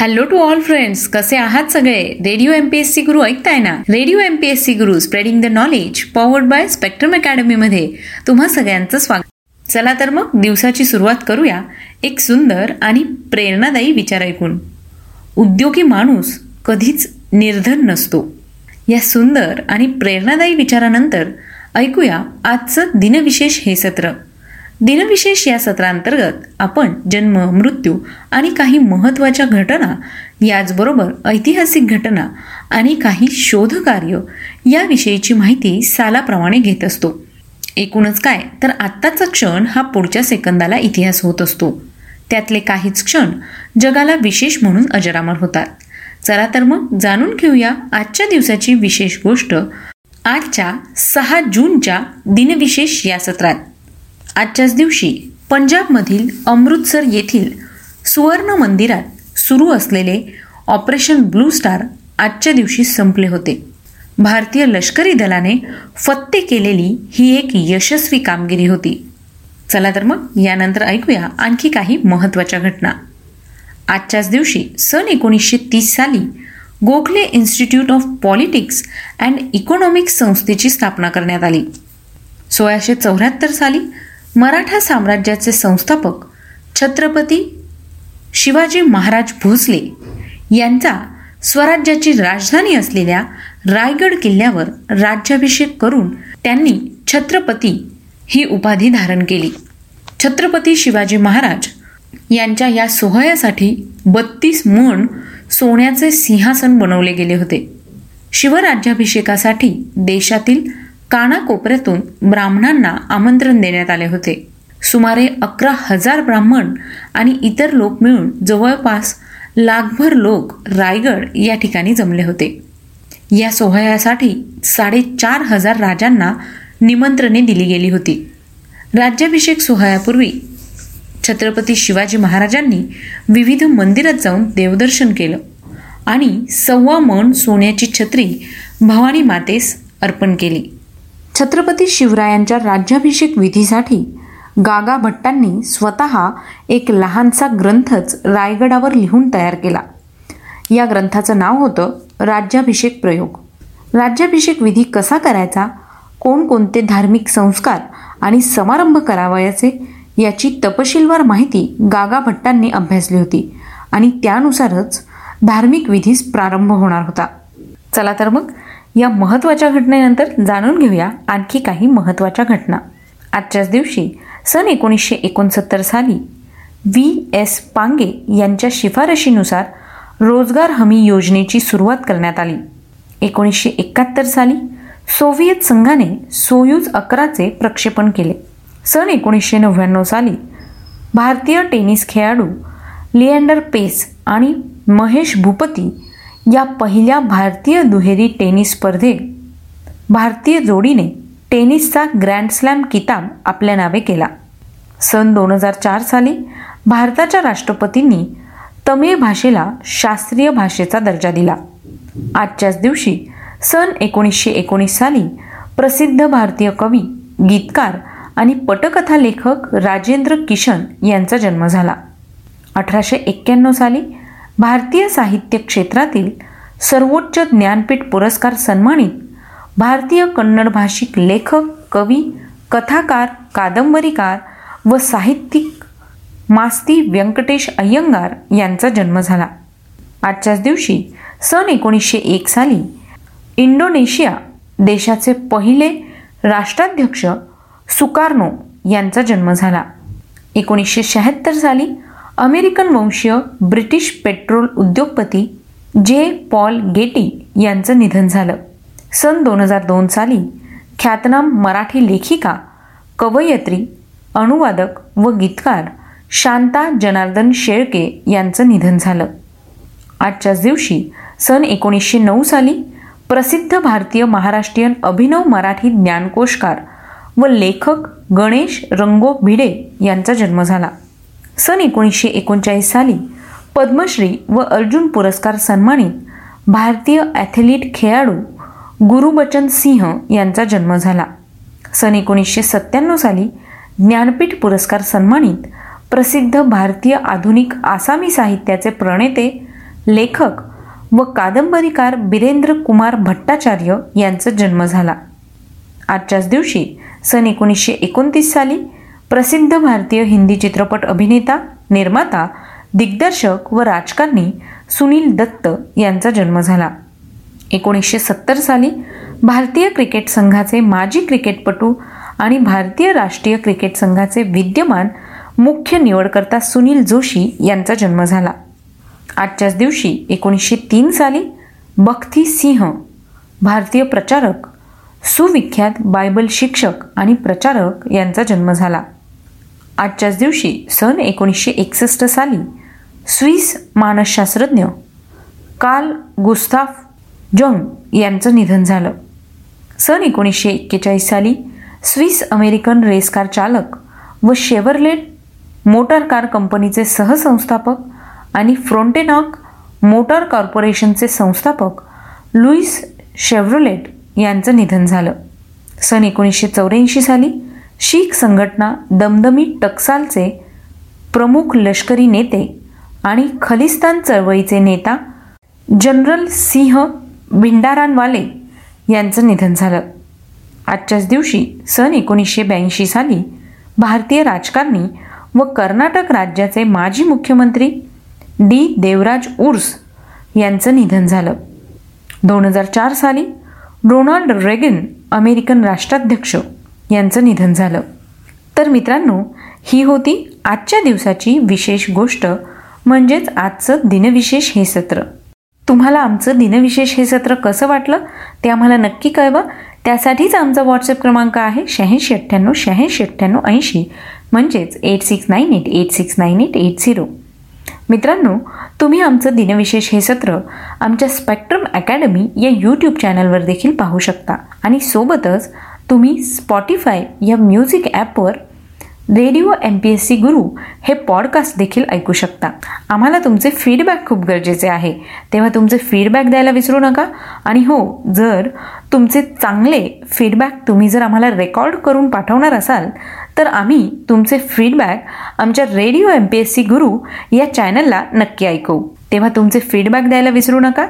Hello to all friends कसे आहात सगळे? रेडिओ एमपीएससी गुरु ऐकताय ना? Radio MPSC Guru spreading the knowledge powered by Spectrum Academy मध्ये. तुम्हा सगळ्यांचं स्वागत. चला तर मग दिवसाची सुरुवात करूया. एक सुंदर आणि प्रेरणादायी विचार ऐकून. उद्योगी माणूस कधीच निर्धन नसतो. या सुंदर आणि प्रेरणादायी विचारानंतर ऐकूया आजचं दिनविशेष हे सत्र. दिनविशेष या सत्रांतर्गत आपण जन्म मृत्यू आणि काही महत्त्वाच्या घटना याचबरोबर ऐतिहासिक घटना आणि काही शोधकार्य याविषयीची माहिती सालाप्रमाणे घेत असतो. एकूणच काय तर आत्ताचा क्षण हा पुढच्या सेकंदाला इतिहास होत असतो. त्यातले काहीच क्षण जगाला विशेष म्हणून अजरामर होतात. चला तर मग जाणून घेऊया आजच्या दिवसाची विशेष गोष्ट आजच्या सहा जूनच्या दिनविशेष या सत्रात. आजच्याच दिवशी पंजाबमधील अमृतसर येथील सुवर्ण मंदिरात सुरू असलेले ऑपरेशन ब्लू स्टार आजच्या दिवशी संपले होते. भारतीय लष्करी दलाने फत्ते केलेली ही एक यशस्वी कामगिरी होती. चला तर मग यानंतर ऐकूया आणखी काही महत्त्वाच्या घटना. आजच्याच दिवशी सन एकोणीसशे तीस साली Gokhale Institute of Politics and Economics संस्थेची स्थापना करण्यात आली. सोळाशे चौऱ्याहत्तर साली मराठा साम्राज्याचे संस्थापक छत्रपती शिवाजी महाराज भोसले यांचा स्वराज्याची राजधानी असलेल्या रायगड किल्ल्यावर राज्याभिषेक करून त्यांनी छत्रपती ही उपाधी धारण केली. छत्रपती शिवाजी महाराज यांच्या या सोहळ्यासाठी बत्तीस मण सोन्याचे सिंहासन बनवले गेले होते. शिवराज्याभिषेकासाठी देशातील कानाकोपऱ्यातून ब्राह्मणांना आमंत्रण देण्यात आले होते. सुमारे अकरा हजार ब्राह्मण आणि इतर लोक मिळून जवळपास लाखभर लोक रायगड या ठिकाणी जमले होते. या सोहळ्यासाठी साडेचार हजार राजांना निमंत्रणे दिली गेली होती. राज्याभिषेक सोहळ्यापूर्वी छत्रपती शिवाजी महाराजांनी विविध मंदिरात जाऊन देवदर्शन केलं आणि सव्वा मन सोन्याची छत्री भवानी मातेस अर्पण केली. छत्रपती शिवरायांच्या राज्याभिषेक विधीसाठी गागा भट्टांनी स्वतः एक लहानसा ग्रंथच रायगडावर लिहून तयार केला. या ग्रंथाचं नाव होतं राज्याभिषेक प्रयोग. राज्याभिषेक विधी कसा करायचा? कोणकोणते धार्मिक संस्कार आणि समारंभ करावयाचे? याची तपशीलवार माहिती गागा भट्टांनी अभ्यासली होती आणि त्यानुसारच धार्मिक विधीस प्रारंभ होणार होता. चला तर मग या महत्त्वाच्या घटनेनंतर जाणून घेऊया आणखी काही महत्त्वाच्या घटना. आजच्याच दिवशी सन एकोणीसशे एकोणसत्तर साली व्ही. एस. पांगे यांच्या शिफारशीनुसार रोजगार हमी योजनेची सुरुवात करण्यात आली. एकोणीसशे एकाहत्तर साली सोव्हिएत संघाने सोयूज अकराचे प्रक्षेपण केले. सन एकोणीसशे नव्याण्णव साली भारतीय टेनिस खेळाडू लिएंडर पेस आणि महेश भूपती या पहिल्या भारतीय दुहेरी टेनिस स्पर्धेत भारतीय जोडीने टेनिसचा ग्रँड स्लॅम किताब आपल्या नावे केला. सन दोन हजार चार साली भारताच्या राष्ट्रपतींनी तमिळ भाषेला शास्त्रीय भाषेचा दर्जा दिला. आजच्याच दिवशी सन एकोणीसशे एकोणीस साली प्रसिद्ध भारतीय कवी गीतकार आणि पटकथा लेखक राजेंद्र किशन यांचा जन्म झाला. अठराशे एक्क्याण्णव साली भारतीय साहित्य क्षेत्रातील सर्वोच्च ज्ञानपीठ पुरस्कार सन्मानित भारतीय कन्नड भाषिक लेखक कवी कथाकार कादंबरीकार व साहित्यिक मास्ती व्यंकटेश अय्यंगार यांचा जन्म झाला. आजच्याच दिवशी सन एकोणीसशे एक साली इंडोनेशिया देशाचे पहिले राष्ट्राध्यक्ष सुकार्नो यांचा जन्म झाला. एकोणीसशे शहात्तर साली अमेरिकन वंशीय ब्रिटिश पेट्रोल उद्योगपती जे पॉल गेटी यांचं निधन झालं. सन दोन हजार दोन साली ख्यातनाम मराठी लेखिका कवयित्री अनुवादक व गीतकार शांता जनार्दन शेळके यांचं निधन झालं. आजच्याच दिवशी सन एकोणीसशे नऊ साली प्रसिद्ध भारतीय महाराष्ट्रीयन अभिनव मराठी ज्ञानकोशकार व लेखक गणेश रंगो भिडे यांचा जन्म झाला. सन एकोणीसशे एकोणचाळीस साली पद्मश्री व अर्जुन पुरस्कार सन्मानित भारतीय ॲथलीट खेळाडू गुरुबचन सिंह यांचा जन्म झाला. सन एकोणीसशे सत्त्याण्णव साली ज्ञानपीठ पुरस्कार सन्मानित प्रसिद्ध भारतीय आधुनिक आसामी साहित्याचे प्रणेते लेखक व कादंबरीकार बिरेंद्र कुमार भट्टाचार्य यांचा जन्म झाला. आजच्याच दिवशी सन एकोणीसशे एकोणतीस साली प्रसिद्ध भारतीय हिंदी चित्रपट अभिनेता निर्माता दिग्दर्शक व राजकारणी सुनील दत्त यांचा जन्म झाला. एकोणीसशे सत्तर साली भारतीय क्रिकेट संघाचे माजी क्रिकेटपटू आणि भारतीय राष्ट्रीय क्रिकेट संघाचे विद्यमान मुख्य निवडकर्ता सुनील जोशी यांचा जन्म झाला. आजच्याच दिवशी एकोणीसशे तीन साली बख्ती सिंह भारतीय प्रचारक सुविख्यात बायबल शिक्षक आणि प्रचारक यांचा जन्म झाला. आजच्याच दिवशी सन एकोणीसशे एकसष्ट साली स्विस मानसशास्त्रज्ञ कार्ल गुस्ताफ जंग यांचं निधन झालं. सन एकोणीसशे एक्केचाळीस साली स्विस अमेरिकन रेसकार चालक व शेवरलेट मोटार कार कंपनीचे सहसंस्थापक आणि फ्रोंटेनॉक मोटार कॉर्पोरेशनचे संस्थापक लुईस शेव्रोलेट यांचं निधन झालं. सन एकोणीसशे चौऱ्याऐंशी साली शीख संघटना दमदमी टक्सालचे प्रमुख लष्करी नेते आणि खलिस्तान चळवळीचे नेता जनरल सिंह भिंडारानवाले यांचं निधन झालं. आजच्याच दिवशी सन एकोणीसशे ब्याऐंशी साली भारतीय राजकारणी व कर्नाटक राज्याचे माजी मुख्यमंत्री डी देवराज उर्स यांचं निधन झालं. दोन हजार चार साली रोनाल्ड रेगन अमेरिकन राष्ट्राध्यक्ष यांचं निधन झालं. तर मित्रांनो ही होती आजच्या दिवसाची विशेष गोष्ट म्हणजेच आजचं दिनविशेष हे सत्र. तुम्हाला आमचं दिनविशेष हे सत्र कसं वाटलं ते आम्हाला नक्की कळवा. त्यासाठीच आमचा व्हॉट्सअप क्रमांक आहे शहाऐंशी अठ्ठ्याण्णव शहाऐंशी अठ्ठ्याण्णव ऐंशी म्हणजेच eight six nine eight eight six nine eight eight zero मित्रांनो तुम्ही आमचं दिनविशेष हे सत्र आमच्या स्पेक्ट्रम अकॅडमी या यूट्यूब चॅनलवर देखील पाहू शकता आणि सोबतच तुम्ही स्पॉटीफाय या म्युझिक ॲपवर radio M P S C Guru हे पॉडकास्ट देखील ऐकू शकता. आम्हाला तुमचे फीडबॅक खूप गरजेचे आहे. तेव्हा तुमचे फीडबॅक द्यायला विसरू नका. आणि हो जर तुमचे चांगले फीडबॅक तुम्ही जर आम्हाला रेकॉर्ड करून पाठवणार असाल तर आम्ही तुमचे फीडबॅक आमच्या radio M P S C Guru या चॅनलला नक्की ऐकवू. तेव्हा तुमचे फीडबॅक द्यायला विसरू नका.